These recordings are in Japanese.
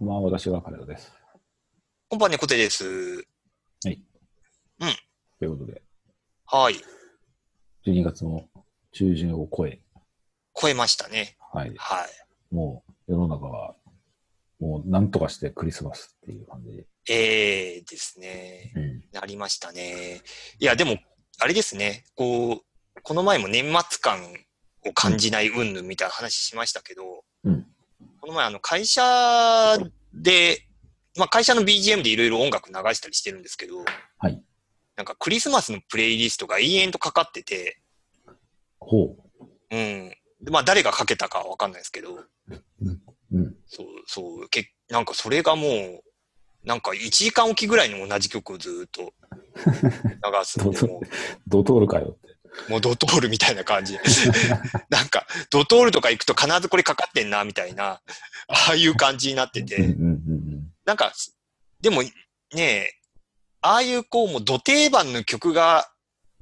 こんばんは、私はカレオです。こんばんは、猫手です。ということで、はい。12月の中旬を超え、超えましたね。はい、はい。もう世の中は、もうなんとかしてクリスマスっていう感じで。えーですね。うん。なりましたね。いや、でも、あれですね。こう、この前も年末感を感じない云々みたいな話しましたけど、うんこの前、あの、会社で、まあ、会社の BGM でいろいろ音楽流したりしてるんですけど、はい。なんかクリスマスのプレイリストが延々とかかってて、ほうん。でまあ、誰がかけたかはわかんないですけど、う。うん。そう、そう、けなんかそれがもう、なんか1時間おきぐらいの同じ曲をずーっと流すんで、どうもドトールかよって。う、もうドトールみたいな感じ。なんか、ドトールとか行くと必ずこれかかってんな、みたいな、ああいう感じになってて、なんか、でもね、ああいうこう、もう、土定番の曲が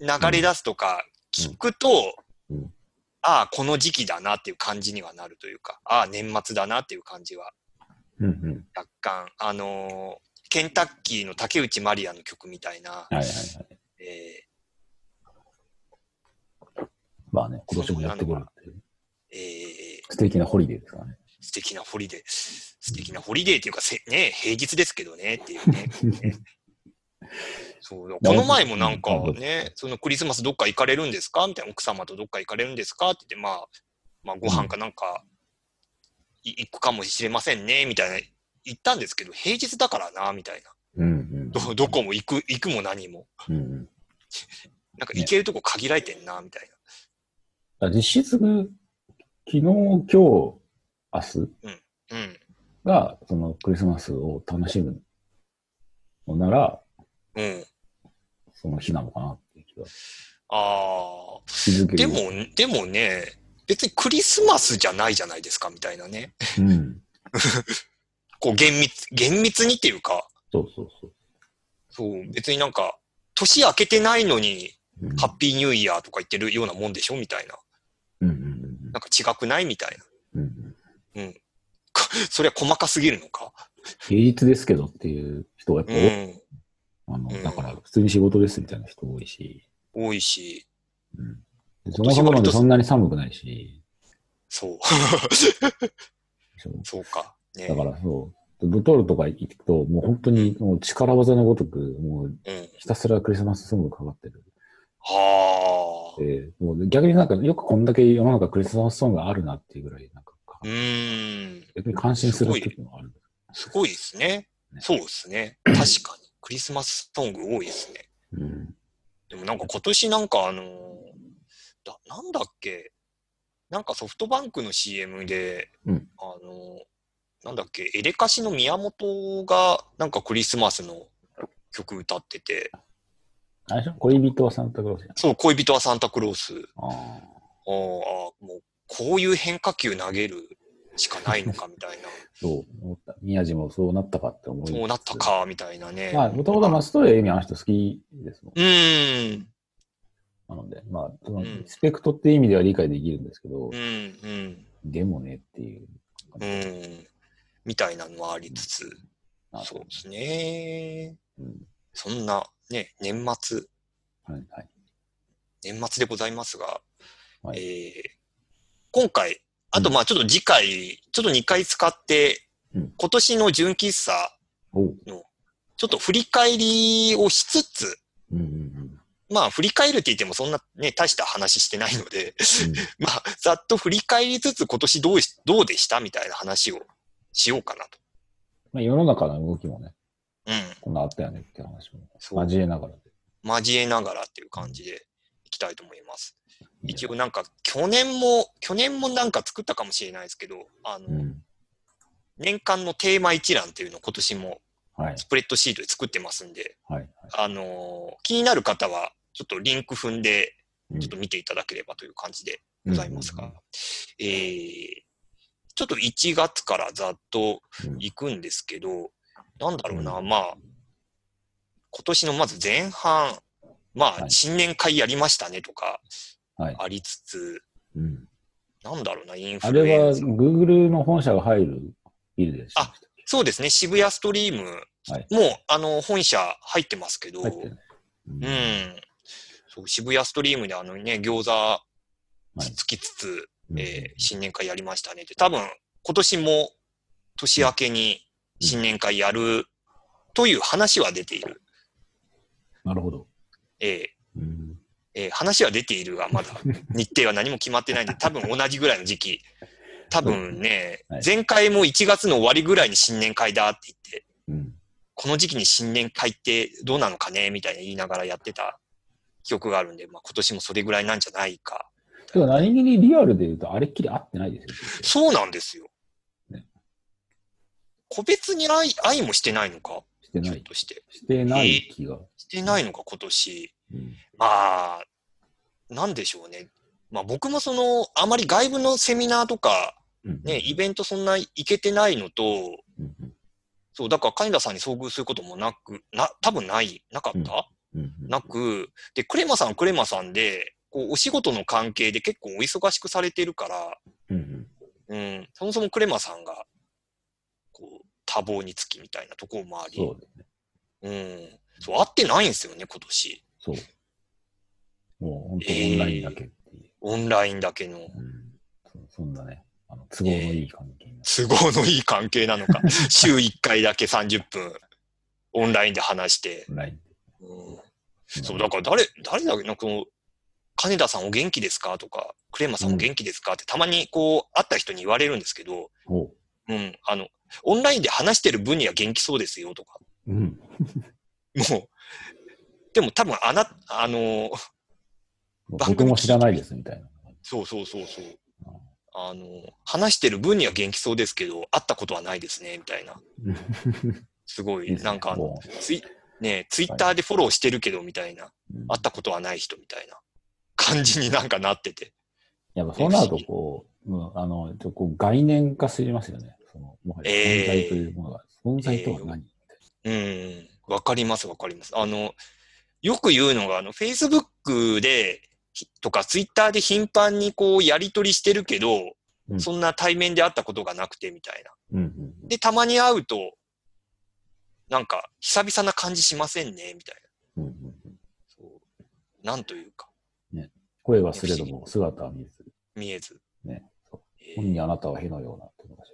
流れ出すとか、聞くと、ああ、この時期だなっていう感じにはなるというか、ああ、年末だなっていう感じはうん。うんうん。若干、あのーケンタッキーの竹内まりやの曲みたいな。えまあね、今年もやってくるっていう。ーえー素敵なホリデーですからね。素敵なホリデー、素敵なホリデーっていうか、せね、平日ですけどねっていうね。そうこの前もなんかね、そのクリスマスどっか行かれるんですか？みたいな、奥様とどっか行かれるんですか？って言って、まあ、まあ、ご飯かなんか、い行くかもしれませんね、みたいな、言ったんですけど、平日だからな、みたいな。うんうん。ど、どこも行く、行くも何も。うんうん。なんか行けるとこ限られてんな、みたいあ実質、昨日、今日、明日？な。うん。が、そのクリスマスを楽しむのなら、うん。その日なのかなっていう気が。ああ。でも、でもね、別にクリスマスじゃないじゃないですか、みたいなね。うん。こう、厳密、厳密にっていうか、そうそうそう。そう、別になんか、年明けてないのに、うんハッピーニューイヤーとか言ってるようなもんでしょみたいな。なんか違くないみたいな。うんうん。こ それは細かすぎるのか？平日ですけどっていう人がやっぱう多い、ん。あの、うんだから普通に仕事ですみたいな人多いし、多いし、うん。でそもそもなんでそんなに寒くないし、そう。そうそうか。ねだからそう、ドトールとか行くと、もう本当にもう力技のごとく、もううん。ひたすらクリスマスソングかかってる。はあ。で、もう逆になんかよくこんだけ世の中クリスマスソングがあるなっていうぐらい、なんか、うーん。逆に感心する時もある。すごいですね。ねそうですね。確かに。クリスマスソング多いですね。うん。でもなんか今年なんかあのーだ、なんだっけ、なんかソフトバンクの CM で、うんあのーなんだっけ、エレカシの宮本がなんかクリスマスの曲歌ってて、あれでしょ？恋人はサンタクロース。そう、恋人はサンタクロース。ああ。もうこういう変化球投げるしかないのかみたいな。そう思った。宮地もそうなったかって思いそうなった。か、みたいなね。まあ、もともと松任谷由実あの人好きですもん。うーん、なので、まあ、そのうんリスペクトっていう意味では理解できるんですけどうん、、うん、でもねっていう。うん、みたいなのはありつつ、あそうですね。うん。そんな、ね、年末、はい、はい。年末でございますが、はいえー今回、あとまあちょっと次回、ちょっと2回使って、うん今年の純喫茶、おう。ちょっと振り返りをしつつ、うんうんうん。まあ振り返るって言ってもそんなね、大した話してないので、うん まあざっと振り返りつつ今年どうし、どうでしたみたいな話をしようかなと。まあ、世の中の動きもね、うん。こんなあったよねっていう話も交えながらで。交えながらっていう感じでいきたいと思います。一応なんか去年も、去年もなんか作ったかもしれないですけど、あの、んうん。年間のテーマ一覧っていうのを今年もはい。スプレッドシートで作ってますんで、はい。はいあのー気になる方はちょっとリンク踏んでうんちょっと見ていただければという感じでございますが、えー、ちょっと1月からざっとうん行くんですけど、なんだろうな、うまあ、今年のまず前半、まあ、はい新年会やりましたねとかはい。ありつつ、うん。なんだろうな、インあれは、フルエンザ。Google の本社が入るビルでした。そうですね、渋谷ストリームはいもう、あの、本社入ってますけど、ね。うんうん。そう、渋谷ストリームであのね、餃子はいつきつつ、うんえー新年会やりましたねって、多分、今年も年明けに新年会やるという話は出ている。なるほど。えーうんえー話は出ているが、まだ 日程は何も決まってないんで、多分同じぐらいの時期。多分ね、はい前回も1月の終わりぐらいに新年会だって言って、うんこの時期に新年会ってどうなのかねみたいな言いながらやってた記憶があるんで、まあ今年もそれぐらいなんじゃないか。でも何気にリアルで言うと、あれっきり合ってないですよ。そうなんですよ。ね個別に愛愛もしてないのか？してない。として。してない気が。してないのか？今年。うん。まあ、なんでしょうね。まあ僕もその、あまり外部のセミナーとか、うんね、イベントそんな行けてないのと、うんうん。そう、だから金田さんに遭遇することもなく、な、多分ない、なかった、うんうんなく、で、クレマさんはクレマさんで、こう、お仕事の関係で結構お忙しくされてるから、うん。そもそもクレマさんが、多忙につきみたいなところもあり、そうですね。うん、そう、会ってないんですよね、今年。そう。もう本当オンラインだけっていう。オンラインだけの、うん。そそんなね、あの都合のいい関係になって。都合のいい関係なのか、週1回だけ30分、オンラインで話して、オンラインで。うん。そう、だから誰、誰だっけ？なこの、金田さんお元気ですか？とか、クレマさんお元気ですか？ってたまにこう、会った人に言われるんですけど、うん、あの、オンラインで話してる分には元気そうですよとか、うん。もう、でも多分あな、あの、番組僕も知らないですみたいな。そうそうそうそう。あの、話してる分には元気そうですけど、会ったことはないですね、みたいな。すごい、いいねなんかあの、もツイ、ねツイッターでフォローしてるけど、みたいな。ううん会ったことはない人みたいな感じになんかなってて。やっぱそうなると、こう、うんあの、こう概念化しますよね。その、もはやえー存在というものが、存在とは何、うん、わかりますわかります。あの、よく言うのが、あの、Facebook で、ひとか Twitter で頻繁にこうやり取りしてるけど、うんそんな対面で会ったことがなくてみたいな。うんうんで、たまに会うと、なんか、久々な感じしませんね、みたいな。うんうんうんそうなんというか、声はすれども、姿は見えず。見えず。ね本にあなたはへのようなっていうのが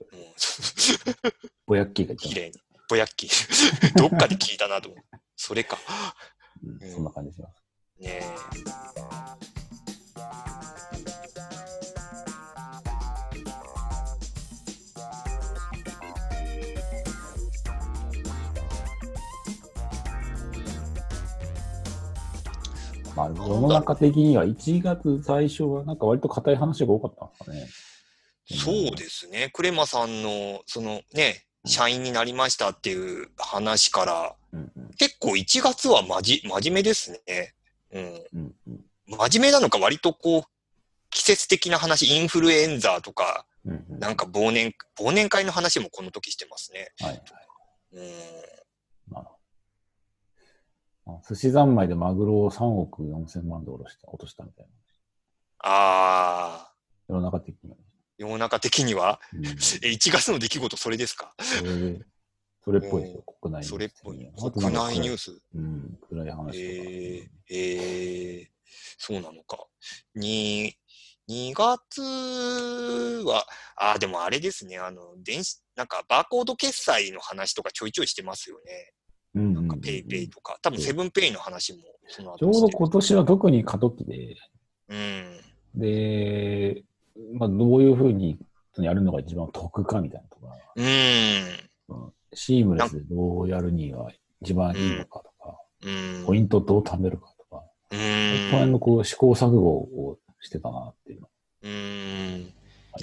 ぼやっきーが言ってま綺麗に。ぼやっき。どっかで聞いたなと思う。それか。す、うんそんな感じします。ねえ。まあ、世の中的には1月最初はなんか割と硬い話が多かったんですかね。そうですね。クレマさんの、そのね、社員になりましたっていう話から、うんうん結構1月はまじ、真面目ですね。うん。うんうん真面目なのか割とこう、季節的な話、インフルエンザとか、うんうんなんか忘年、忘年会の話もこの時してますね。はいはい。うん。なるほど。あ寿司三昧でマグロを3億4千万で落とした、落としたみたいな。ああ、世の中的には。世の中的には、うん、え、1月の出来事それですか？それで、それっぽいですよ、国内ニュースそれっぽい。国内ニュース。うん、暗い話とか。えー、えー、そうなのか。に、2月は、あ、でもあれですね、あの、電子、なんかバーコード決済の話とかちょいちょいしてますよね。なんか PayPay とか。多分セブンペイの話もちょうど今年は特に過渡期で、うん。で、まあ、どういうふうにやるのが一番得かみたいなとか、うん。うんシームレスでどうやるには一番いいのかとか、うん。ポイントどう貯めるかとか、うん。のこう試行錯誤をしてたなっていうのうん。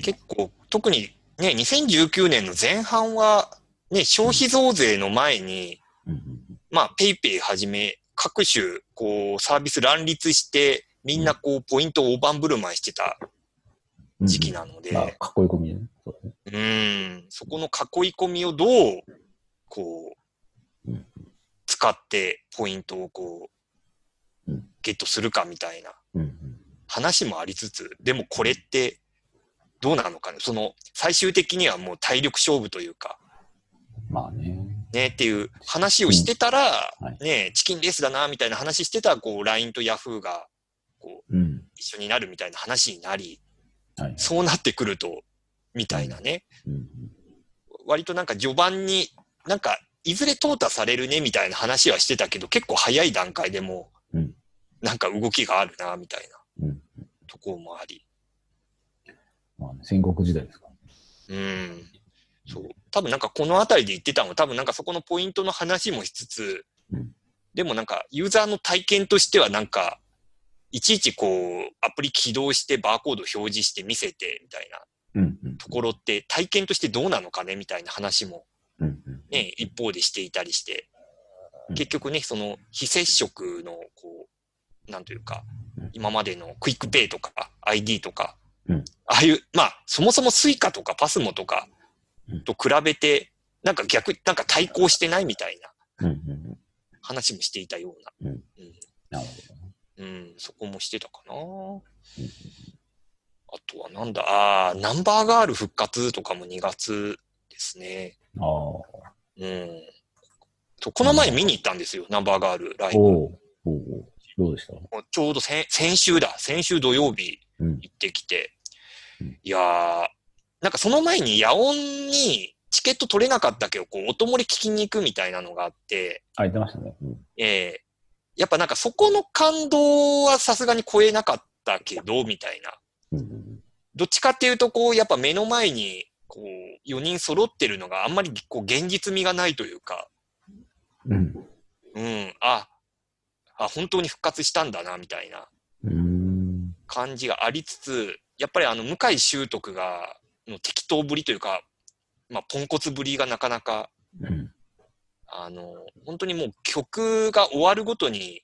結構、特にね、2019年の前半は、ね、消費増税の前に、うんうんまあ、ペイペイはじめ、各種、こう、サービス乱立して、みんなこう、ポイントを大盤振る舞いしてたうん時期なので、まあ、囲い込みでね。そうね。うん、そこの囲い込みをどう、こううん、使ってポイントをこううん、ゲットするかみたいなうんうん話もありつつ、でもこれってどうなのかね。その、最終的にはもう体力勝負というか、まあね。ね、っていう話をしてたら、うんはいね、チキンレースだな、みたいな話してたら、こう、LINE と Yahoo が、こう、うん。一緒になるみたいな話になり、はい。そうなってくると、みたいなね。うん。割となんか序盤に、なんか、いずれ淘汰されるね、みたいな話はしてたけど、結構早い段階でもなんか動きがあるな、みたいなうん。ところもあり。まあね、戦国時代ですかうん。そう。多分なんかこの辺りで言ってたのは、多分なんかそこのポイントの話もしつつ、うんでもなんかユーザーの体験としてはなんか、いちいちこう、アプリ起動してバーコード表示して見せてみたいな。ところって体験としてどうなのかねみたいな話も。ね、一方でしていたりしてう、ん結局ね、その非接触のこう、なんというかうん、今までの QUICPay とか ID とか、うんああいう、まあ、そもそもスイカとかパスモとかうんと比べて、なんか逆、なんか対抗してないみたいな。話もしていたような。うんなるほどね。うん、そこもしてたかな。あとはなんだ、ああ、ナンバーガール復活とかも2月ですね。ああ。うん。この前見に行ったんですよ、ナンバーガールライブ。おおどうでした？ちょうど先先週だ、先週土曜日うん。行ってきてうん、いやー、なんかその前に野音にチケット取れなかったけど、こう、音漏れ聞きに行くみたいなのがあって、あ、言ってましたね。うん。ええやっぱなんかそこの感動はさすがに超えなかったけど、みたいな。うん。どっちかっていうと、こう、やっぱ目の前に、こう、4人揃ってるのがあんまりこう、現実味がないというか、うん。うん、あ、あ、本当に復活したんだな、みたいな。うん。感じがありつつ、やっぱりあの、向井修徳が、の適当ぶりというか、まあ、ポンコツぶりがなかなか、うん。あの、本当にもう曲が終わるごとに、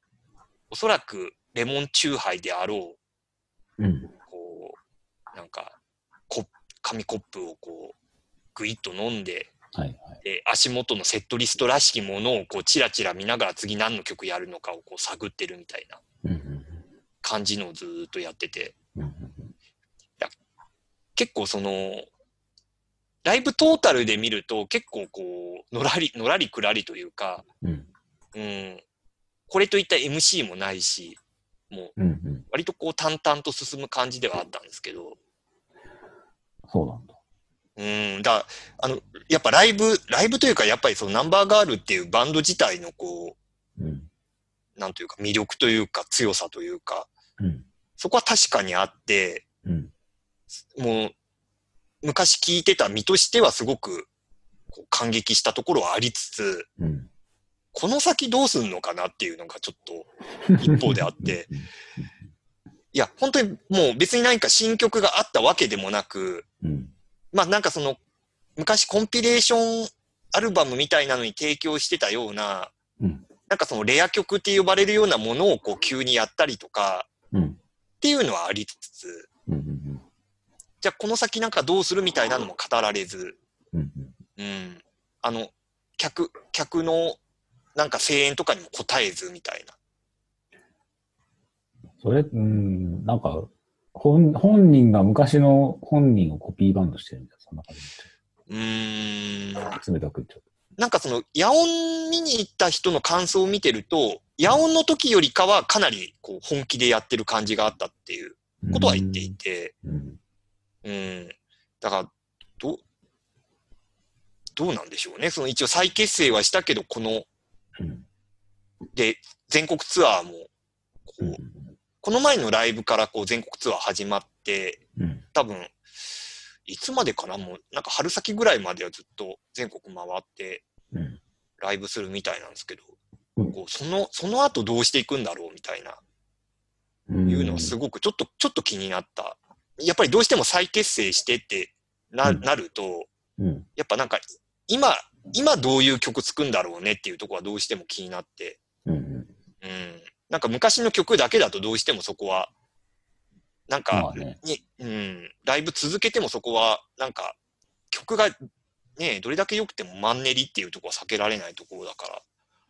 おそらくレモンチューハイであろう、うん。こう、なんか、紙コップをこう、ぐいっと飲んで、はいはい。で、足元のセットリストらしきものをこう、チラチラ見ながら次何の曲やるのかをこう、探ってるみたいなうん。感じのをずーっとやってて、うん。結構その、ライブトータルで見ると結構こう、のらり、のらりくらりというか、うん。うん、これといった MC もないし、もう。割とこう淡々と進む感じではあったんですけど、そうなんだ。うん、だあの、やっぱライブ、ライブというかやっぱりそのナンバーガールっていうバンド自体のこうん。う、なんというか魅力というか強さというか、うん。そこは確かにあって、うん。もう、昔聞いてた身としてはすごくこう感激したところはありつつ、うん。この先どうすんのかなっていうのがちょっと 一方であって、いや、本当にもう別に何か新曲があったわけでもなく、うん。まあなんかその、昔コンピレーションアルバムみたいなのに提供してたような、うん。なんかそのレア曲って呼ばれるようなものをこう急にやったりとかうん。っていうのはありつつ、うん。じゃあこの先なんかどうするみたいなのも語られず、うん。うん。あの、客、客のなんか声援とかにも応えずみたいな。それ、うん、なんか、本、本人が昔の本人をコピーバンドしてるみたいな、そんな感じうーん。冷たく言っちゃう。なんかその、野音見に行った人の感想を見てると、野音の時よりかはかなりこう本気でやってる感じがあったっていうことは言っていて、うん。うん。だから、ど、どうなんでしょうね。その一応再結成はしたけど、この、うん。で、全国ツアーも、こうんう、この前のライブからこう全国ツアー始まって、うん。多分、いつまでかな？もう、なんか春先ぐらいまではずっと全国回ってうん。ライブするみたいなんですけど、うんこうその、その後どうしていくんだろうみたいな、うん。いうのはすごくちょっと、ちょっと気になった。やっぱりどうしても再結成してってな,、うんなると、うん。やっぱなんか、今、今どういう曲作るんだろうねっていうところはどうしても気になって、うん。うん。なんか昔の曲だけだとどうしてもそこは、なんか、まあね。に、うん、ライブ続けてもそこは、なんか、曲が、ね、どれだけ良くてもマンネリっていうところは避けられないところだから、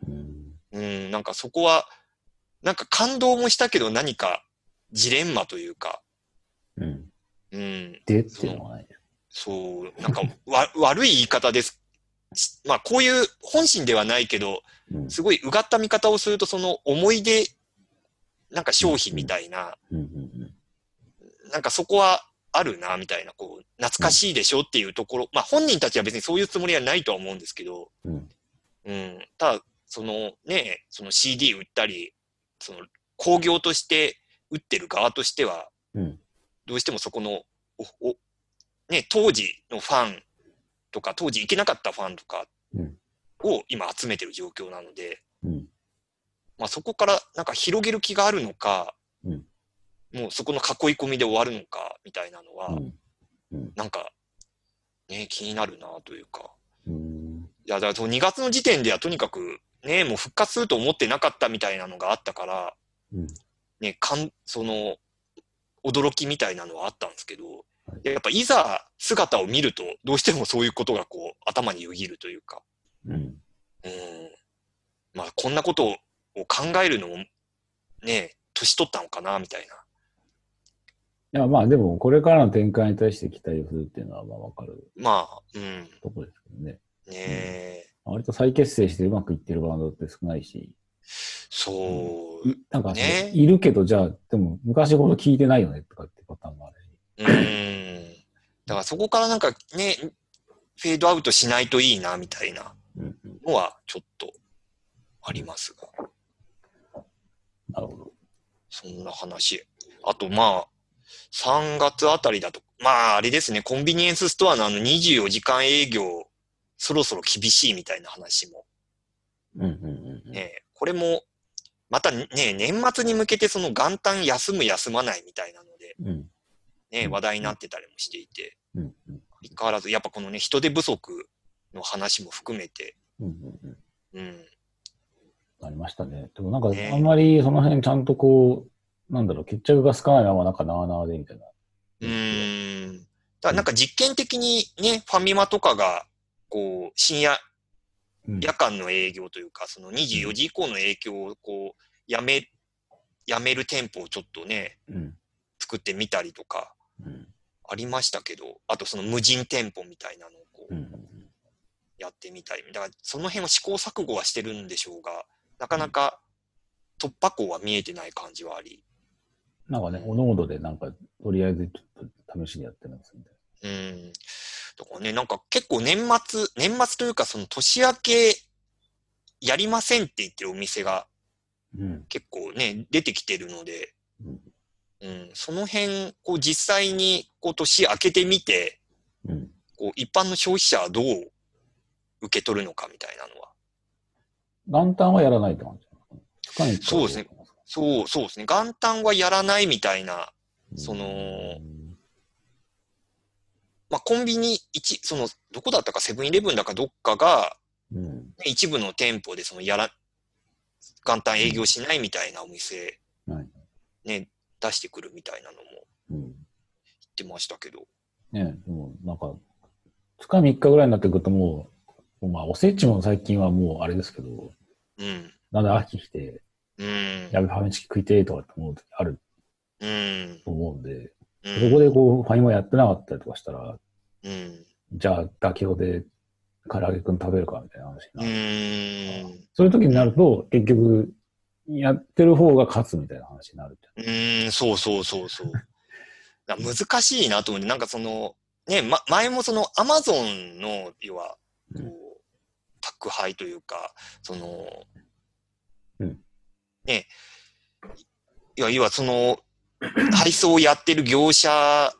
うん。うん、なんかそこは、なんか感動もしたけど何かジレンマというか、うん。うん、でっていうのはない。そう、なんかわ 悪い言い方です。しまあこういう本心ではないけど、うん。すごいうがった見方をすると、その思い出、なんか商品みたいな、なんかそこはあるな、みたいな、こう、懐かしいでしょっていうところ、まあ本人たちは別にそういうつもりはないとは思うんですけど、うん。うん。ただ、そのね、その CD 売ったり、その工業として売ってる側としては、うんどうしてもそこの、お、お、ね、当時のファンとか、当時行けなかったファンとかうん。を今集めてる状況なので、うん。まあそこからなんか広げる気があるのか、うん。もうそこの囲い込みで終わるのか、みたいなのは、うん。なんか、ね、気になるなというか。うん。いや、だからその2月の時点ではとにかく、ね、もう復活すると思ってなかったみたいなのがあったから、うん。ね、かん、その、驚きみたいなのはあったんですけどはい、やっぱいざ姿を見ると、どうしてもそういうことがこう、頭によぎるというか、うんうん。まあ、こんなことを考えるのも、ね、年取ったのかな、みたいな。いや、まあでも、これからの展開に対して期待をするっていうのは、まあわかるまあ、うん。ところですけどね。ねえ、割と再結成してうまくいってるバンドって少ないし、そう。いなんか、ねいるけど、じゃあ、でも昔ほど聞いてないよねとかってパターンもあるし。うん。だからそこからなんかね、フェードアウトしないといいな、みたいなのはちょっとありますが。なるほど。そんな話。あとまあ、3月あたりだと、まああれですね、コンビニエンスストアのあの24時間営業、そろそろ厳しいみたいな話もうんうんうんうん。ね、これも、またね、年末に向けてその元旦休む休まないみたいなので、うん。ね、うん。話題になってたりもしていて、うん。うん。相変わらずやっぱこのね、人手不足の話も含めて、うん。うん。ありましたね。でもなんか、ね。あんまりその辺ちゃんとこう、なんだろう、決着がつかないままなんかなあなあでみたいな。うーん。だからなんか実験的にね、ファミマとかが、こう、深夜、うん夜間の営業というか、その24時以降の影響をこう、やめ、やめる店舗をちょっとね、うん。作ってみたりとか、うん。ありましたけど、あとその無人店舗みたいなのをこううん。やってみたり、だからその辺は試行錯誤はしてるんでしょうが、なかなか突破口は見えてない感じはあり、なんかね、おのおのでなんか、とりあえずちょっと試しにやってるんですみたいうん。だからね、なんか結構年末、年末というかその年明けやりませんって言ってるお店が。結構ね、出てきてるので、うんうん、その辺、こう実際にこう年明けてみて、うん。こう一般の消費者はどう受け取るのかみたいなのは。元旦はやらないって感じ。そうですね。そう、そうですね。元旦はやらないみたいな、うんそのまあ、コンビニ一、その、どこだったか、セブンイレブンだかどっかが、うん。ね一部の店舗でそのやら、元旦営業しないみたいなお店、はいね、出してくるみたいなのもうん。言ってましたけど。ねでもなんか、2日3日ぐらいになってくるともう、まあ、おせちも最近はもうあれですけど、うん。なんで秋来て、うん。やべ、ファミチキ食いてーとかって思う時あるうん。と思うんで、うん。そこでこう、ファミマやってなかったりとかしたら、うん。じゃあ、妥協で唐揚げくん食べるかみたいな話にうなる。ん。そういう時になると、結局、やってる方が勝つみたいな話になるじうん、そうそうそうそう。難しいなと思って、なんかその、ね、ま、前もそのアマゾンの、要は、こうんう、宅配というか、その、うんね、いや、要はその、配送をやってる業者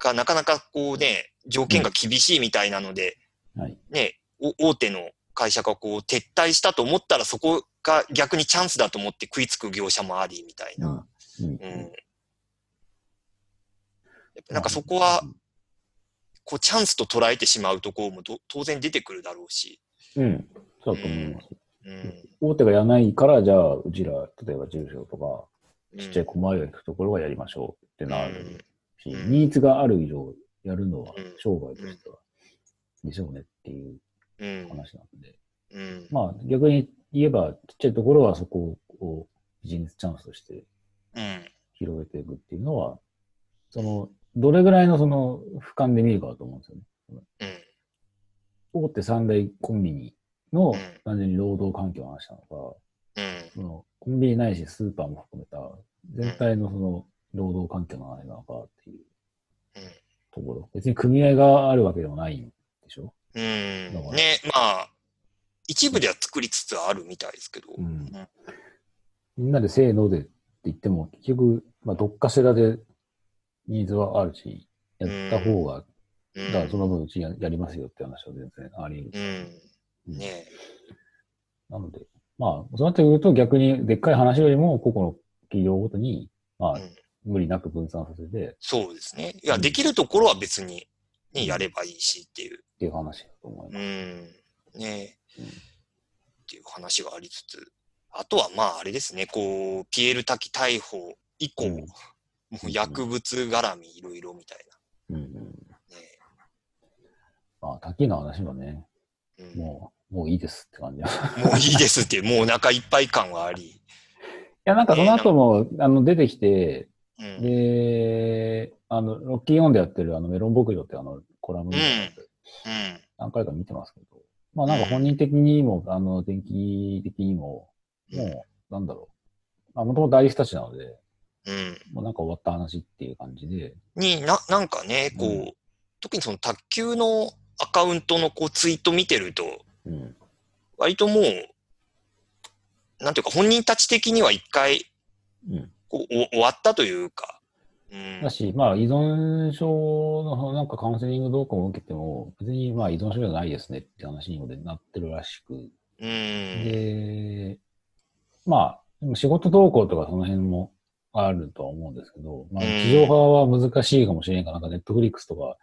がなかなかこうね、条件が厳しいみたいなので。はい。ね、お大手の会社がこう撤退したと思ったらそこが逆にチャンスだと思って食いつく業者もありみたいな。うん。うん。やっぱなんかそこは、こうチャンスと捉えてしまうところもど当然出てくるだろうし。うん。そうだと思います。うん。大手がやらないから、じゃあ、うちら、例えば住所とか、うんちっちゃい小回りが行くところはやりましょうってなるし、うんニーズがある以上、やるのはうん商売としては、でしょうねっていううん。話なんで。うん。まあ、逆に言えば、ちっちゃいところはそこをビジネスチャンスとしてうん。広げていくっていうのは、その、どれぐらいのその、俯瞰で見るかだと思うんですよね。うん。大手三大コンビニのうん単純に労働環境の話なのか、うん。そのコンビニないしスーパーも含めた全体のその労働環境の話なのかっていううんところ。別に組合があるわけでもないんでしょ？うんね、まあ、一部では作りつつあるみたいですけど。うん。みんなでせーのでって言っても、結局、まあ、どっかしらでニーズはあるし、やった方が、うんだからその分うちややりますよって話は全然あり得うる。ん。ねなので、まあ、そうなってくると逆にでっかい話よりも個々の企業ごとに、まあ、うん無理なく分散させてっそうですね。いや、できるところは別に、ね、やればいいしっていう。ていう話だと思いまうん。ねうんっていう話がありつつ。あとはまあ、あれですね、こう、ピエール滝逮捕以降、うんもう薬物絡みいろいろみたいす。うん。ねまあ、滝の話はね、うん、ももう、もういいですって感じ。いういいですっていう、もうお腹いっぱい感はあり。や、なんかその後も、あの、出てきて、うん。で、あの、ロッキーオンでやってるあのメロン牧場ってあのコラムみたいなやつうん。何回か見てますけど、まあなんか本人的にも、あの、電気的にも、もう、なんだろう。まあもともと大人たちなので、うん。もうなんか終わった話っていう感じで、にな、なんかね、こう、うん特にその卓球のアカウントのこうツイート見てると、うん。割ともう、なんていうか本人たち的には一回うん。こうお終わったというか、うんだ。し、まあ依存症のなんかカウンセリングどうかも受けても、別にまあ依存症じゃないですねって話にもなってるらしく、うん。で、まあ、でも仕事動向とかその辺もあるとは思うんですけど、まあ、うん地上波は難しいかもしれんが、なんかネットフリックスとか、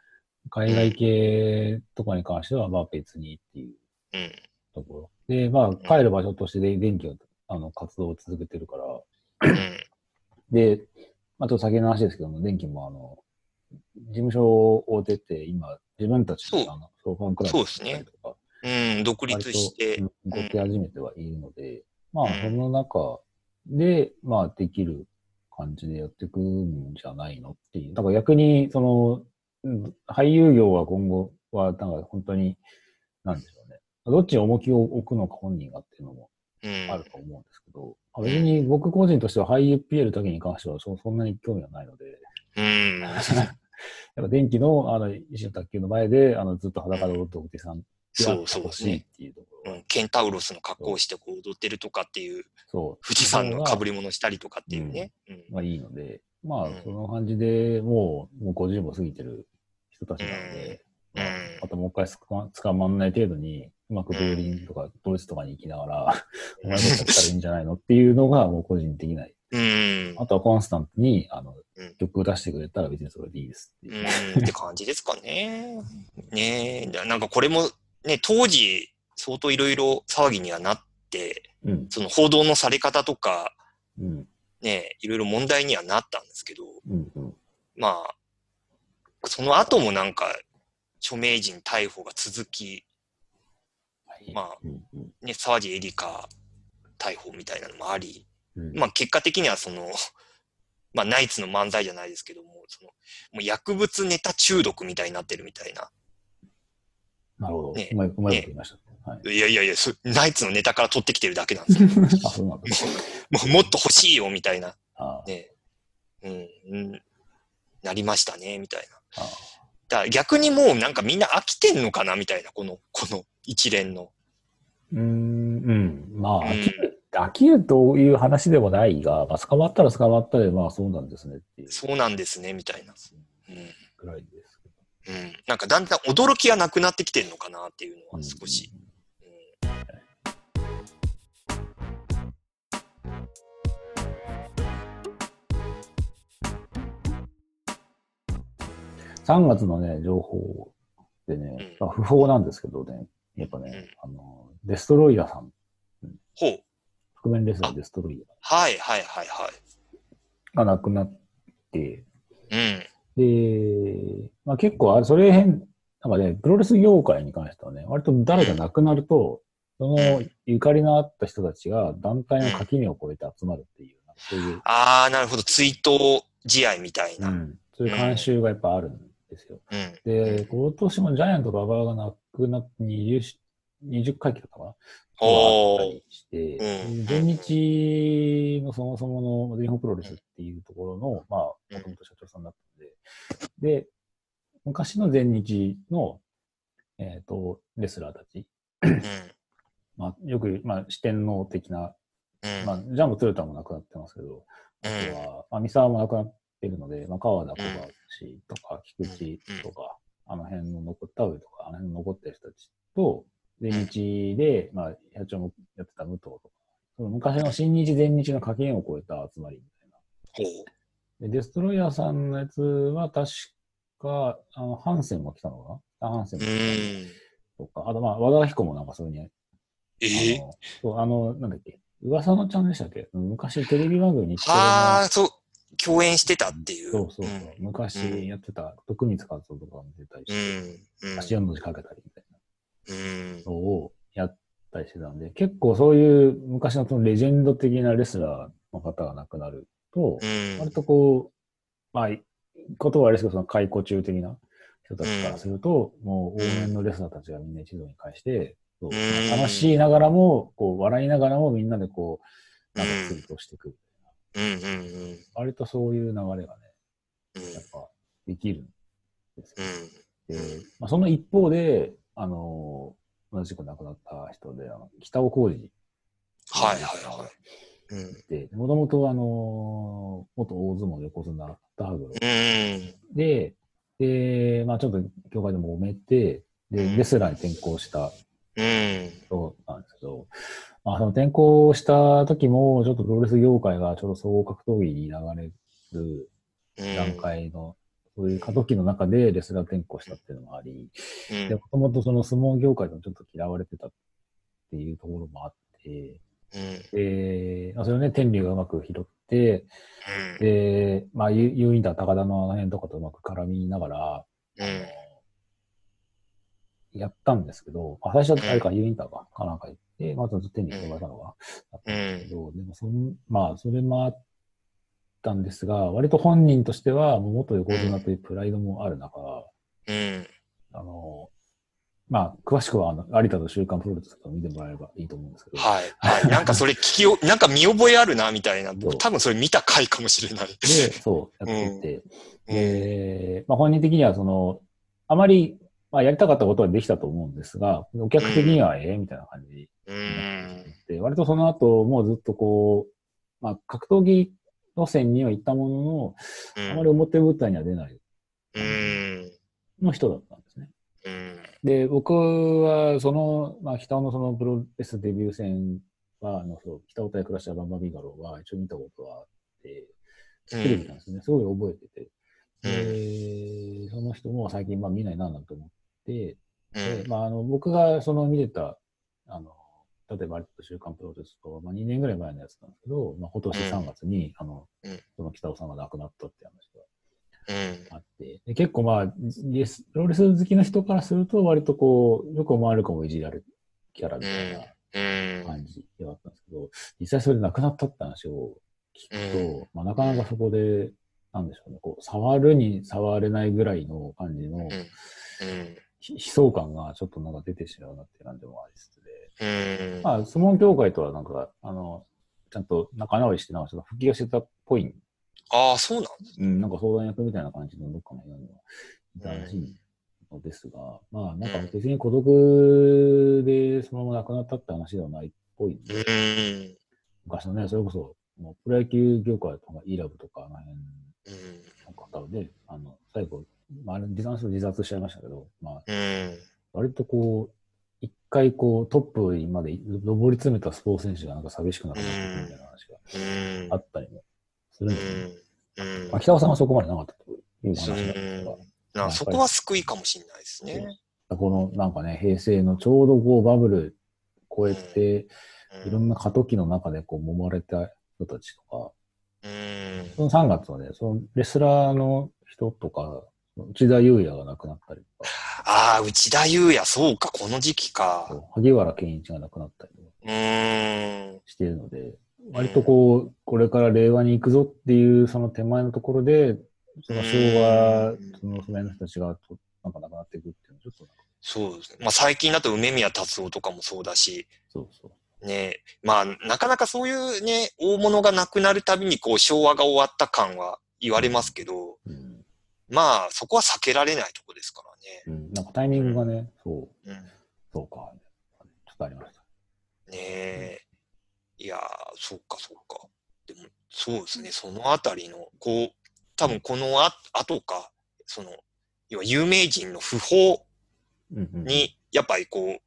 海外系とかに関しては、まあ別にっていううん。ところ。で、まあ、帰る場所としてで電気を、あの、活動を続けてるから、うん。で、まあ、ちょっと先の話ですけども、電気もあの、事務所を出て、今、自分たちそうのあの、ファンクラブそうですねとか、うん。独立して、動き始めてはいるので、まあ、うんその中で、まあ、できる感じでやっていくんじゃないのっていう。だから逆に、その、うん俳優業は今後は、なんか本当に、なんでしょうね。どっちに重きを置くのか本人がっていうのもうん。あると思うんですけど、まあ別に僕個人としては俳優 PL だけに関してはそそんなに興味はないので、うん。やっぱ電気の、あの、石の卓球の前で、あの、ずっと裸で踊ってお手さんっていそうですねっ。ていうところ。うん、ケンタウロスの格好をしてこう踊ってるとかっていう、そう。富士山の被りり物したりとかっていうね。うん。がいいので、まあうん、その感じでもう、もう50も過ぎてる人たちなので、うんまあ、またもう一回つか捕まんない程度に、うまくドーリンとかドイツとかに行きながら、お前どうやったらいいんじゃないの？っていうのがもう個人的な。うん。あとはコンスタントに、あのうん、曲を出してくれたら別にそれでいいですっていう。うん、って感じですかね。ねえ、だなんかこれもね、当時相当いろいろ騒ぎにはなって、うん。その報道のされ方とか、うん。ね、いろいろ問題にはなったんですけど、うん。うん。まあ、その後もなんか、著名人逮捕が続き、はいまあね、沢地エリカ逮捕みたいなのもあり、うんまあ結果的にはその、まあナイツの漫才じゃないですけども、その、もう薬物ネタ中毒みたいになってるみたいな。なるほど。ねうまい、うまいこと言いました。はい。いやいやいや、そナイツのネタから取ってきてるだけなんですよ。あ、そうなんですね。もうもっと欲しいよみたいな、あね、うん、うん、なりましたね、みたいな。あ。だ逆にもうなんかみんな飽きてんのかなみたいな、この、この一連の。うーん、うん。まあ、うん飽きる、飽きるという話でもないが、まあ、捕まったら捕まったで、まあ、そうなんですねっていうそうなんですね、みたいな。うん。ぐらいです。うん。なんかだんだん驚きがなくなってきてんのかなっていうのは少し。3月のね、情報でね、まあ不法なんですけどね、やっぱね、あの、デストロイヤーさん、ほう。覆面レスラーデストロイヤーはいはいはいはい。が亡くなって、うん。で、まあ結構あれ、それへん、なんかね、プロレス業界に関してはね、割と誰か亡くなると、そのゆかりのあった人たちが団体の垣根を越えて集まるっていう、そういう、ああ、なるほど。追悼試合みたいな。うんそういう慣習がやっぱあるんですよ。うん。で、今年もジャイアント馬場がなくなって20し、20回忌だったかな。あったりして、うん。全日のそもそもの全日本プロレスっていうところの、まあ、もともと社長さんだったので、で、昔の全日の、えっ、と、レスラーたち、うん。まあ、よく、まあ、四天王的な、うん。まあ、ジャンボトヨタも亡くなってますけど、あとは、まあ、三沢も亡くなってるので、まあ、川田小橋とか、菊池とか、あの辺の残った上とか、あの辺の残ってる人たちと、全日で、まあ、社長もやってた武藤とか、その昔の新日全日の格言を超えた集まりみたいな。で、デストロイヤーさんのやつは確か、あの、ハンセンも来たのかな？ハンセンうも来たとか、あとまあ、和田彦もなんかそういうに、ええあの、そう、あの、なんだっけ、噂のちゃんでしたっけ？昔テレビ番組にはあ、そう、共演してたっていう。そうそうそう。昔やってた、徳光和夫とかも出たりうして、ん。うん。足4文字かけたりみたいうんな。のをやったりしてたんで、結構そういう昔のそのレジェンド的なレスラーの方が亡くなると、うん。割とこう、まあ、言葉はあれですけど、その解雇中的な人たちからすると、もう応援のレスラーたちがみんな一堂に会して、楽しいながらも、こう、笑いながらもみんなでこう、なんかツイートしていく。うんうんうん。割とそういう流れがね、うん。やっぱできるんですよ。うん。で、まあ、その一方で、あの、同じく亡くなった人で、あの北尾浩二はいはいはい。うん。で、もともとあの、元大相撲横綱、ダーグロうん。で、で、まあちょっと業界でも揉めて、で、うんレスラーに転向したうん。人なんですけど、まあその転向した時も、ちょっとプロレス業界がちょうど総合格闘技に流れるうん。段階の、そういう過渡期の中でレスラー転向したっていうのもあり、もともとその相撲業界でもちょっと嫌われてたっていうところもあって、うん。で、まあそれをね、天竜がうまく拾って、うん。で、まあ、ユユーインター高田のあの辺とかとうまく絡みながら、うん。やったんですけど、あ最初はあれか、ユーインターか、かなんかて、まあ、ずっと手に呼ばれたのが、だったんですけど、でもそん、まあ、それもあったんですが、割と本人としては、元横綱というプライドもある中、うん。あの、まあ、詳しくは、あの、有田と週刊プロレスとか見てもらえればいいと思うんですけど、はい。はい。なんかそれ聞きよ、なんか見覚えあるな、みたいな。多分それ見た回かもしれない。で、そう、やっていて、うん。で、まあ、本人的には、その、あまり、まあ、やりたかったことはできたと思うんですが、お客的にはええみたいな感じうん。で、割とその後、もうずっとこう、まあ、格闘技路線には行ったものの、あまり表舞台には出ないうん。の人だったんですね。うん。で、僕は、その、まあ、北尾のそのプロレスデビュー戦は、あの、そう、北尾対クラッシャーバンバビーガローは一応見たことがあって、テレビなんですね。すごい覚えてて。で、その人も最近、まあ見ないな、なんて思って、で、まあ、あの、僕がその見てた、あの、例えば、週刊プロレスと、まあ、2年ぐらい前のやつなんですけど、まあ、今年3月に、あのうん、その北尾さんが亡くなったって話うん。があって、で結構まあ、ロレス好きな人からすると、割とこう、よく思われるかもいじられるキャラみたいなうん。感じではあったんですけど、実際それで亡くなったって話を聞くと、まあ、なかなかそこで、なんでしょうね、こう、触るに触れないぐらいの感じの、悲壮感がちょっとなんか出てしまうなって感じもありつつで、うん。まあ、相撲協会とはなんか、あの、ちゃんと仲直りして、なんかちょっと復帰をしてたっぽい、ああ、そうなん？うん、なんか相談役みたいな感じのどっかの部屋にはいたらしいのですが、まあ、なんか別に孤独でそのまま亡くなったって話ではないっぽい。昔のね、それこそ、もうプロ野球業界とか、イラブとか、あの辺うん。の方で、あの、最後、まあ、あれ自殺自殺しちゃいましたけど、まあ、うん。割とこう、一回こう、トップまで上り詰めたスポーツ選手がなんか寂しくなってくるみたいな話うん。があったりもするんですね。うん。まあ、北尾さんはそこまでなかったという話なんですが、なそこは救いかもしれないですね。このなんかね、平成のちょうどこうバブル超えて、いろんな過渡期の中でこう揉まれた人たちとか、うん。その3月はね、そのレスラーの人とか、内田祐也が亡くなったりとか、ああ、内田祐也、そうか、この時期か。萩原健一が亡くなったりとかうん。しているので、割とこう、これから令和に行くぞっていうその手前のところで、その昭和、そのその人たちがとなんかなくなっていくっていうのはちょっとそうですね。まあ最近だと梅宮達夫とかもそうだし、そうそう。ね、まあなかなかそういうね、大物がなくなるたびにこう昭和が終わった感は言われますけど、うん。まあそこは避けられないとこですからね。うん。なんかタイミングがね、そう、うん。そうか。ちょっとありました。ねえ。いやー、そっかそっか。でも、そうですね、そのあたりの、こう、多分このあ後か、その、要は有名人の訃報に、やっぱりこう、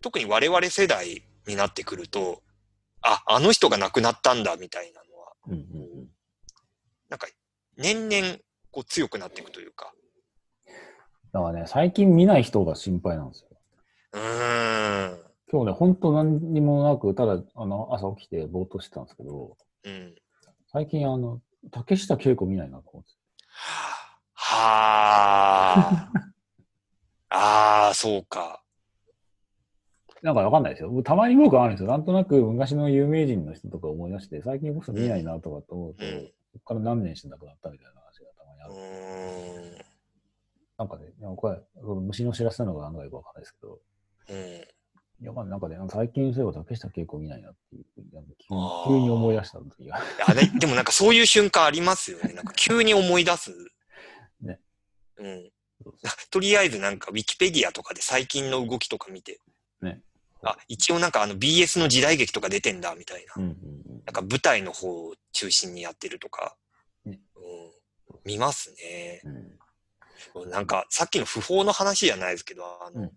特に我々世代になってくると、あ、あの人が亡くなったんだみたいなのは、うんうんうん。なんか、年々、こう強くなっていくというか。だからね、最近見ない人が心配なんですよ。うーん。今日ね、本当何にもなく、ただ、あの、朝起きてぼーっとしてたんですけど、うん。最近、あの、竹下恵子見ないなと思って。はあ。ああ、そうか。なんかわかんないですよ。たまに僕あるんですよ。なんとなく昔の有名人の人とか思い出して、最近僕見ないなとかと思うと、うんそこから何年して亡くなったみたいな話がたまにあうる。ーん。なんかね、いやこれ、虫の知らせなのか何回かわかんないですけど、うん。いや、まあなんかね、最近そういえば竹下恵子見ないなっていう急に思い出した時が。あれ、でもなんかそういう瞬間ありますよね。なんか急に思い出す。ね。うん。とりあえずなんかウィキペディアとかで最近の動きとか見て。ね。あ、一応なんかあの BS の時代劇とか出てんだみたいな。うんうんうん。なんか舞台の方を中心にやってるとか。見ますね。うん。なんかさっきの不法の話じゃないですけど、あの、うん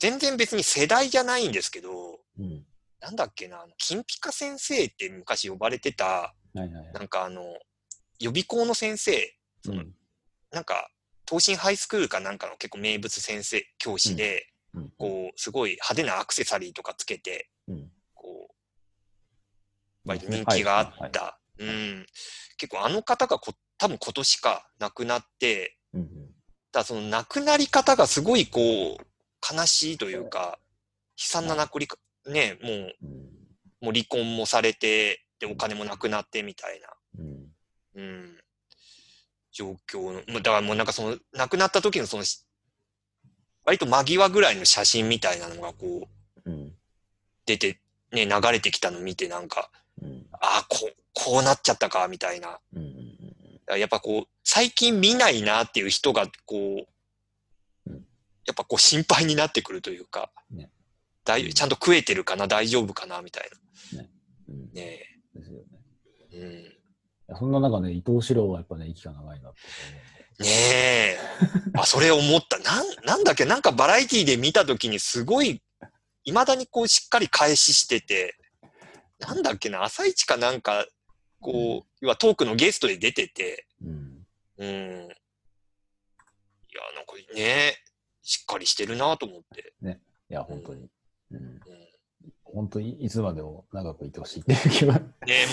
全然別に世代じゃないんですけど、うん。なんだっけな、金ピカ先生って昔呼ばれてた、はいはいはい。なんかあの、予備校の先生、そのうんなんか、東進ハイスクールかなんかの結構名物先生、教師で、うんこう、すごい派手なアクセサリーとかつけて、うん。こう、割と人気があっはいた。うん。結構あの方がこ多分今年か亡くなって、うんだその亡くなり方がすごいこう、悲しいというか、悲惨な亡くりか、ね、もう、うんもう離婚もされて、で、お金もなくなってみたいな。うん。うん、状況の、だからもうなんかその、亡くなった時のそのし、割と間際ぐらいの写真みたいなのがこう、うん。出て、ね、流れてきたの見てなんか、うん。ああ、こう、こうなっちゃったか、みたいな。うんやっぱこう、最近見ないなっていう人がこううん、やっぱこう心配になってくるというか、ね大ちゃんと食えてるかな、大丈夫かな、みたいうん。な。ねですよね。え。うん。そんな中ね、伊藤四郎はやっぱね、息が長いなってねえ。あ、それ思った。なん、なんだっけ、なんかバラエティで見たときにすごい、未だにこうしっかり返ししてて、なんだっけな、朝一かなんか、こう、要はトークのゲストで出てて、思う。うん。うん。いや、なんかね、しっかりしてるなと思って。いや、本当に。うん。うん、本当にいつまでも長くいてほしいっていう気は。ね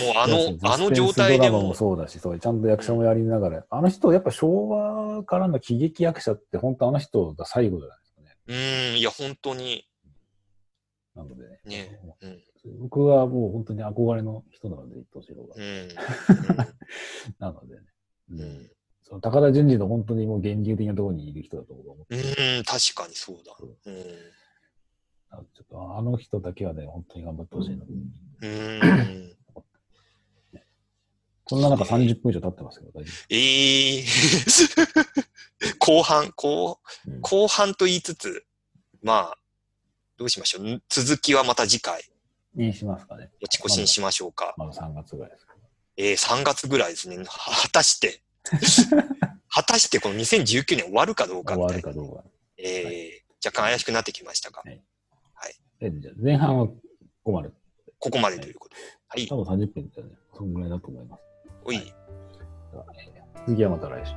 もうあのあの状態でもも、そうだし、そうちゃんと役者もやりながら、あの人、やっぱ昭和からの喜劇役者って、本当あの人が最後じゃないですかね。うん、いや、本当に、なのでね。ねうん、僕はもう本当に憧れの人なので、伊藤四郎が。うん、なのでね。うんうん、その高田純次の本当にもう現実的なところにいる人だと僕は思ってうん、確かにそうだ。うん、あちょっとあの人だけはね、本当に頑張ってほしいな。うん。そんな中30分以上経ってますけど、大丈ええ 後半、後、後半と言いつつ、まあ、どうしましょう。続きはまた次回、にしますかね。持ち越しにしましょうか。まだ3月ぐらいですけど。えー、3月ぐらいですね。は果たして、果たしてこの2019年終わるかどうか終わ。るかどうか。えー、若干怪しくなってきましたが、えじゃあ前半はここまで。ここまでということで。はい。多分30分だよね。そんぐらいだと思います。おい、ではえー次はまた来週。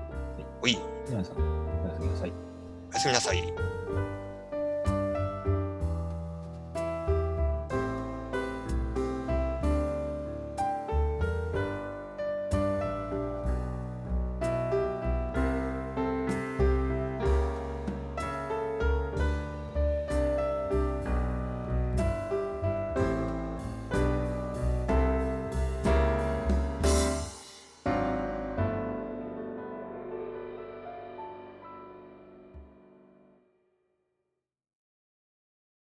おい、皆さん、おやすみなさい。おやすみなさい。